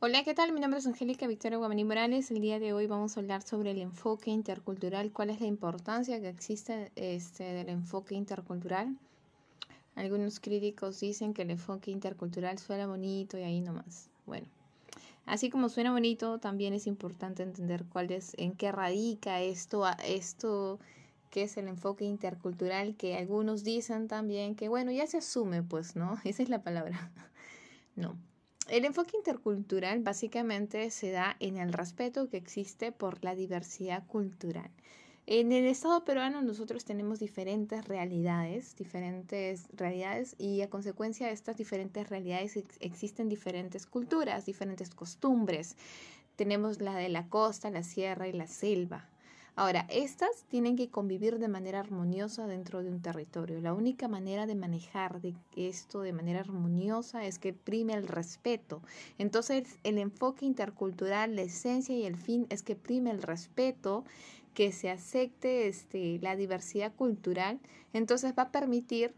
Hola, ¿qué tal? Mi nombre es Angélica Victoria Guamaní Morales. El día de hoy vamos a hablar sobre el enfoque intercultural, cuál es la importancia que existe este, del enfoque intercultural. Algunos críticos dicen que el enfoque intercultural suena bonito y ahí nomás. Bueno, así como suena bonito, también es importante entender cuál es, en qué radica esto, esto que es el enfoque intercultural, que algunos dicen también que, bueno, ya se asume, pues, ¿no? Esa es la palabra. No, el enfoque intercultural básicamente se da en el respeto que existe por la diversidad cultural. En el Estado peruano nosotros tenemos diferentes realidades, diferentes realidades y a consecuencia de estas diferentes realidades existen diferentes culturas, diferentes costumbres. Tenemos la de la costa, la sierra y la selva. Ahora, estas tienen que convivir de manera armoniosa dentro de un territorio. La única manera de manejar de esto de manera armoniosa es que prime el respeto. Entonces, el enfoque intercultural, la esencia y el fin es que prime el respeto, que se acepte este, la diversidad cultural. Entonces, va a permitir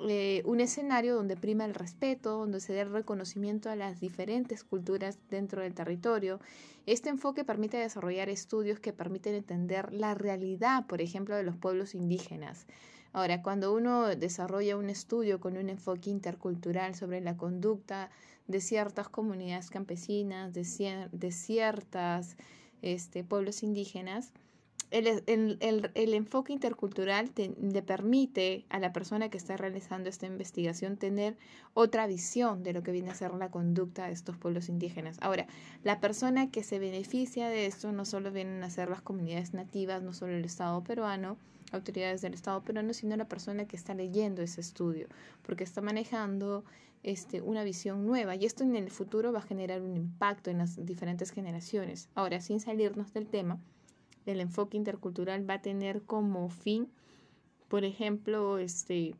eh, un escenario donde prima el respeto, donde se dé el reconocimiento a las diferentes culturas dentro del territorio. Este enfoque permite desarrollar estudios que permiten entender la realidad, por ejemplo, de los pueblos indígenas. Ahora, cuando uno desarrolla un estudio con un enfoque intercultural sobre la conducta de ciertas comunidades campesinas, de, de ciertos este, pueblos indígenas, el, enfoque intercultural le permite a la persona que está realizando esta investigación tener otra visión de lo que viene a ser la conducta de estos pueblos indígenas. Ahora, la persona que se beneficia de esto no solo vienen a ser las comunidades nativas, no solo el Estado peruano, autoridades del Estado peruano, sino la persona que está leyendo ese estudio, porque está manejando este, una visión nueva y esto en el futuro va a generar un impacto en las diferentes generaciones. Ahora, sin salirnos del tema, el enfoque intercultural va a tener como fin, por ejemplo, este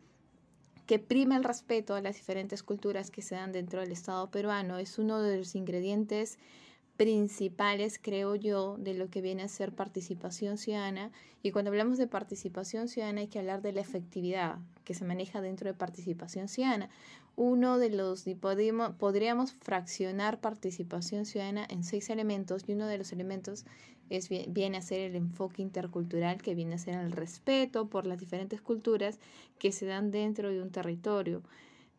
que prima el respeto a las diferentes culturas que se dan dentro del Estado peruano. Es uno de los ingredientes principales, creo yo, de lo que viene a ser participación ciudadana. Y cuando hablamos de participación ciudadana hay que hablar de la efectividad que se maneja dentro de participación ciudadana. Uno de los, podríamos, podríamos fraccionar participación ciudadana en seis elementos y uno de los elementos es, viene a ser el enfoque intercultural, que viene a ser el respeto por las diferentes culturas que se dan dentro de un territorio.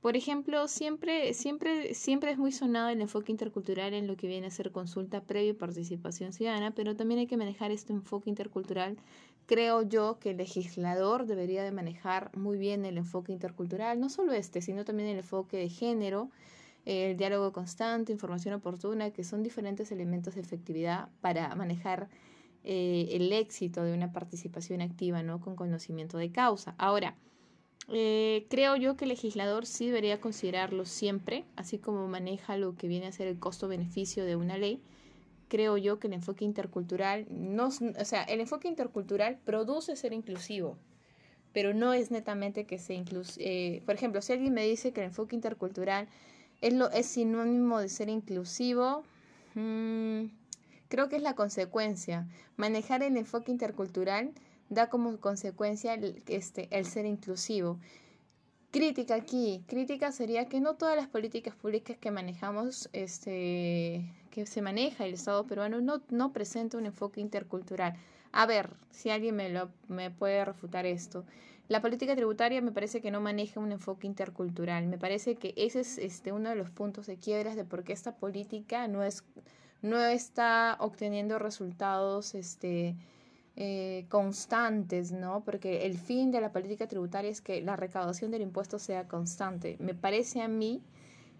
Por ejemplo, siempre, siempre, siempre es muy sonado el enfoque intercultural en lo que viene a ser consulta previa y participación ciudadana, pero también hay que manejar este enfoque intercultural. Creo yo que el legislador debería de manejar muy bien el enfoque intercultural, no solo este, sino también el enfoque de género, el diálogo constante, información oportuna, que son diferentes elementos de efectividad para manejar eh, el éxito de una participación activa, ¿no? Con conocimiento de causa. Ahora, eh, creo yo que el legislador sí debería considerarlo siempre, así como maneja lo que viene a ser el costo-beneficio de una ley. Creo yo que el enfoque intercultural, no, o sea, el enfoque intercultural produce ser inclusivo, pero no es netamente que sea inclusivo. Eh, por ejemplo, si alguien me dice que el enfoque intercultural es, lo, es sinónimo de ser inclusivo, mm, creo que es la consecuencia. Manejar el enfoque intercultural da como consecuencia el, este, el ser inclusivo. Crítica aquí, crítica sería que no todas las políticas públicas que manejamos, este, que se maneja el Estado peruano, no, no presenta un enfoque intercultural. A ver, si alguien me, lo, me puede refutar esto. La política tributaria me parece que no maneja un enfoque intercultural. Me parece que ese es este, uno de los puntos de quiebras de por qué esta política no, es, no está obteniendo resultados este, eh, constantes, ¿no? Porque el fin de la política tributaria es que la recaudación del impuesto sea constante. Me parece a mí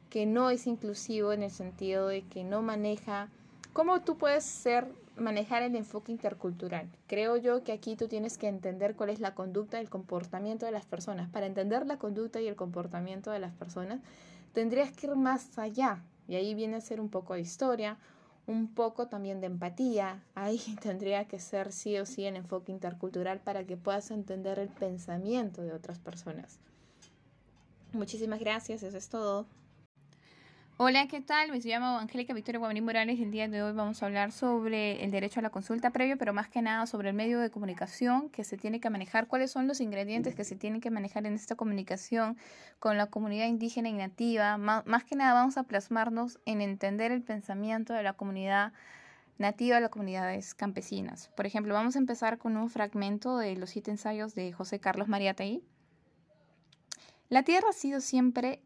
que no es inclusivo en el sentido de que no maneja cómo tú puedes ser manejar el enfoque intercultural. Creo yo que aquí tú tienes que entender cuál es la conducta y el comportamiento de las personas. Para entender la conducta y el comportamiento de las personas, tendrías que ir más allá. Y ahí viene a ser un poco de historia, un poco también de empatía. Ahí tendría que ser sí o sí el enfoque intercultural para que puedas entender el pensamiento de otras personas. Muchísimas gracias, eso es todo. Hola, ¿qué tal? Me llamo Angélica Victoria Guamaní Morales y el día de hoy vamos a hablar sobre el derecho a la consulta previo, pero más que nada sobre el medio de comunicación que se tiene que manejar, cuáles son los ingredientes que se tienen que manejar en esta comunicación con la comunidad indígena y nativa. Más, que nada vamos a plasmarnos en entender el pensamiento de la comunidad nativa de las comunidades campesinas. Por ejemplo, vamos a empezar con un fragmento de los siete ensayos de José Carlos Mariátegui. La tierra ha sido siempre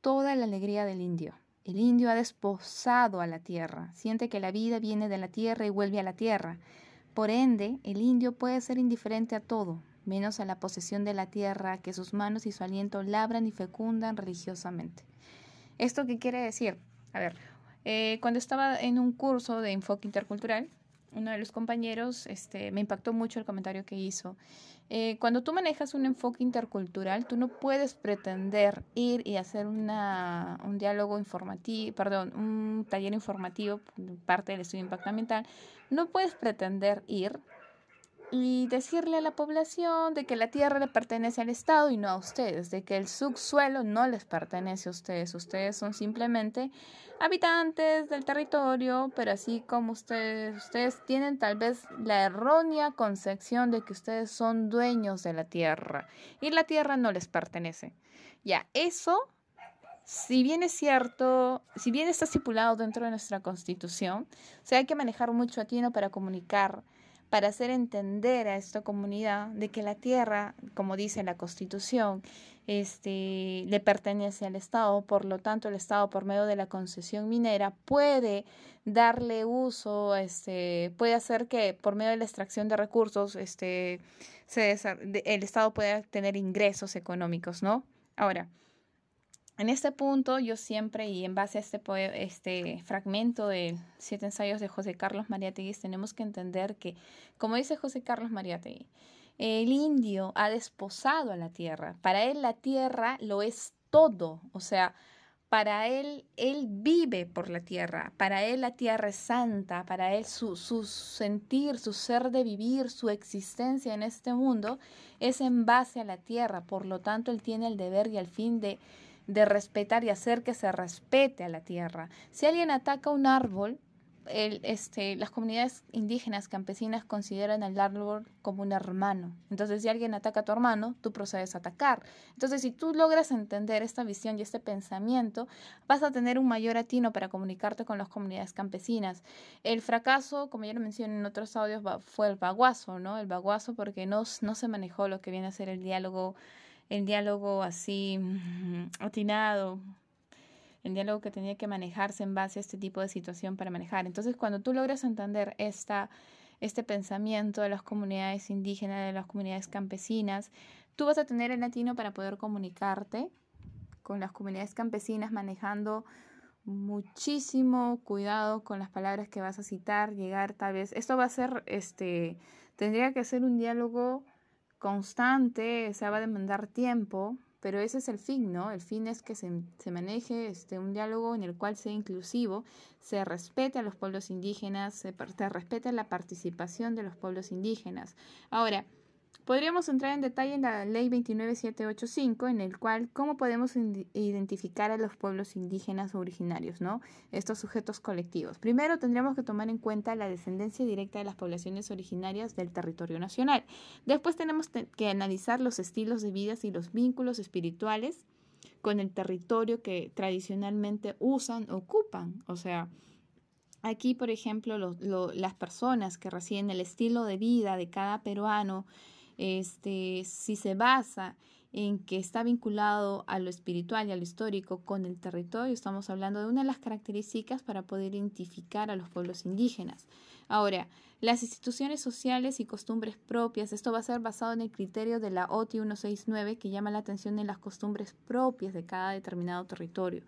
toda la alegría del indio el indio ha desposado a la tierra, siente que la vida viene de la tierra y vuelve a la tierra. Por ende, el indio puede ser indiferente a todo, menos a la posesión de la tierra que sus manos y su aliento labran y fecundan religiosamente. ¿Esto qué quiere decir? A ver, eh, cuando estaba en un curso de enfoque intercultural, uno de los compañeros, este, me impactó mucho el comentario que hizo. Eh, cuando tú manejas un enfoque intercultural, tú no puedes pretender ir y hacer una, un diálogo informativo, perdón, un taller informativo, parte del estudio de impacto ambiental, no puedes pretender ir y decirle a la población de que la tierra le pertenece al Estado y no a ustedes, de que el subsuelo no les pertenece a ustedes, ustedes son simplemente habitantes del territorio, pero así como ustedes, ustedes tienen tal vez la errónea concepción de que ustedes son dueños de la tierra y la tierra no les pertenece. Ya, eso si bien es cierto, si bien está estipulado dentro de nuestra constitución, o sea, hay que manejar mucho atino para comunicar para hacer entender a esta comunidad de que la tierra, como dice la Constitución, este, le pertenece al Estado, por lo tanto el Estado por medio de la concesión minera puede darle uso, este, puede hacer que por medio de la extracción de recursos este, se, el Estado pueda tener ingresos económicos, ¿no? Ahora, en este punto yo siempre y en base a este, este fragmento de siete ensayos de José Carlos Mariátegui tenemos que entender que, como dice José Carlos Mariátegui, el indio ha desposado a la tierra. Para él la tierra lo es todo, o sea, para él, él vive por la tierra, para él la tierra es santa, para él su, su, sentir, su ser de vivir, su existencia en este mundo es en base a la tierra, por lo tanto él tiene el deber y el fin de de respetar y hacer que se respete a la tierra. Si alguien ataca un árbol, el, este, las comunidades indígenas campesinas consideran al árbol como un hermano. Entonces, si alguien ataca a tu hermano, tú procedes a atacar. Entonces, si tú logras entender esta visión y este pensamiento, vas a tener un mayor atino para comunicarte con las comunidades campesinas. El fracaso, como ya lo mencioné en otros audios, fue el baguazo, ¿no? El baguazo porque no, no se manejó lo que viene a ser el diálogo el diálogo así mm, atinado, el diálogo que tenía que manejarse en base a este tipo de situación para manejar. Entonces, cuando tú logras entender esta, este pensamiento de las comunidades indígenas, de las comunidades campesinas, tú vas a tener el latino para poder comunicarte con las comunidades campesinas manejando muchísimo cuidado con las palabras que vas a citar, llegar tal vez, esto va a ser, este, tendría que ser un diálogo constante, se va a demandar tiempo, pero ese es el fin, ¿no? El fin es que se, maneje este, un diálogo en el cual sea inclusivo, se respete a los pueblos indígenas, se, se respete la participación de los pueblos indígenas. Ahora, Podríamos entrar en detalle en la ley 29785, en el cual cómo podemos identificar a los pueblos indígenas originarios, ¿no? Estos sujetos colectivos. Primero tendríamos que tomar en cuenta la descendencia directa de las poblaciones originarias del territorio nacional. Después tenemos que analizar los estilos de vida y los vínculos espirituales con el territorio que tradicionalmente usan, ocupan, o sea, Aquí, por ejemplo, las personas que residen el estilo de vida de cada peruano, este, si se basa en que está vinculado a lo espiritual y a lo histórico con el territorio, estamos hablando de una de las características para poder identificar a los pueblos indígenas. Ahora, las instituciones sociales y costumbres propias, esto va a ser basado en el criterio de la OTI 169 que llama la atención en las costumbres propias de cada determinado territorio.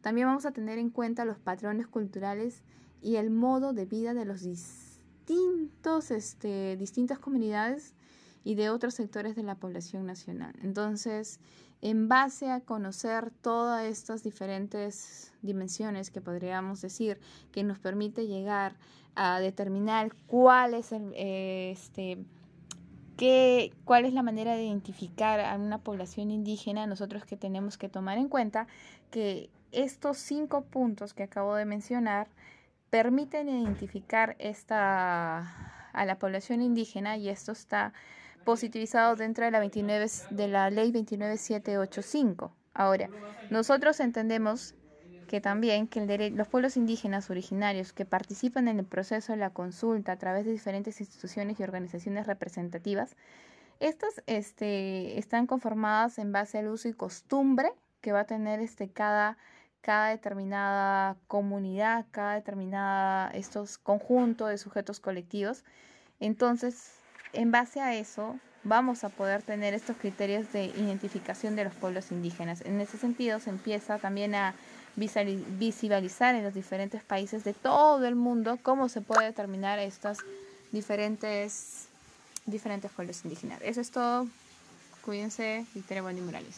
También vamos a tener en cuenta los patrones culturales y el modo de vida de los distintos, este, distintas comunidades y de otros sectores de la población nacional. Entonces, en base a conocer todas estas diferentes dimensiones que podríamos decir que nos permite llegar a determinar cuál es el, este, qué, cuál es la manera de identificar a una población indígena, nosotros que tenemos que tomar en cuenta que estos cinco puntos que acabo de mencionar permiten identificar esta, a la población indígena y esto está positivizado dentro de la, 29, de la ley 29785. Ahora, nosotros entendemos que también que los pueblos indígenas originarios que participan en el proceso de la consulta a través de diferentes instituciones y organizaciones representativas, estas este, están conformadas en base al uso y costumbre que va a tener este, cada, cada determinada comunidad, cada determinada estos conjuntos de sujetos colectivos. Entonces, en base a eso, vamos a poder tener estos criterios de identificación de los pueblos indígenas. En ese sentido, se empieza también a visibilizar en los diferentes países de todo el mundo cómo se puede determinar estos diferentes, diferentes pueblos indígenas. Eso es todo. Cuídense, Victoria Wendy Morales.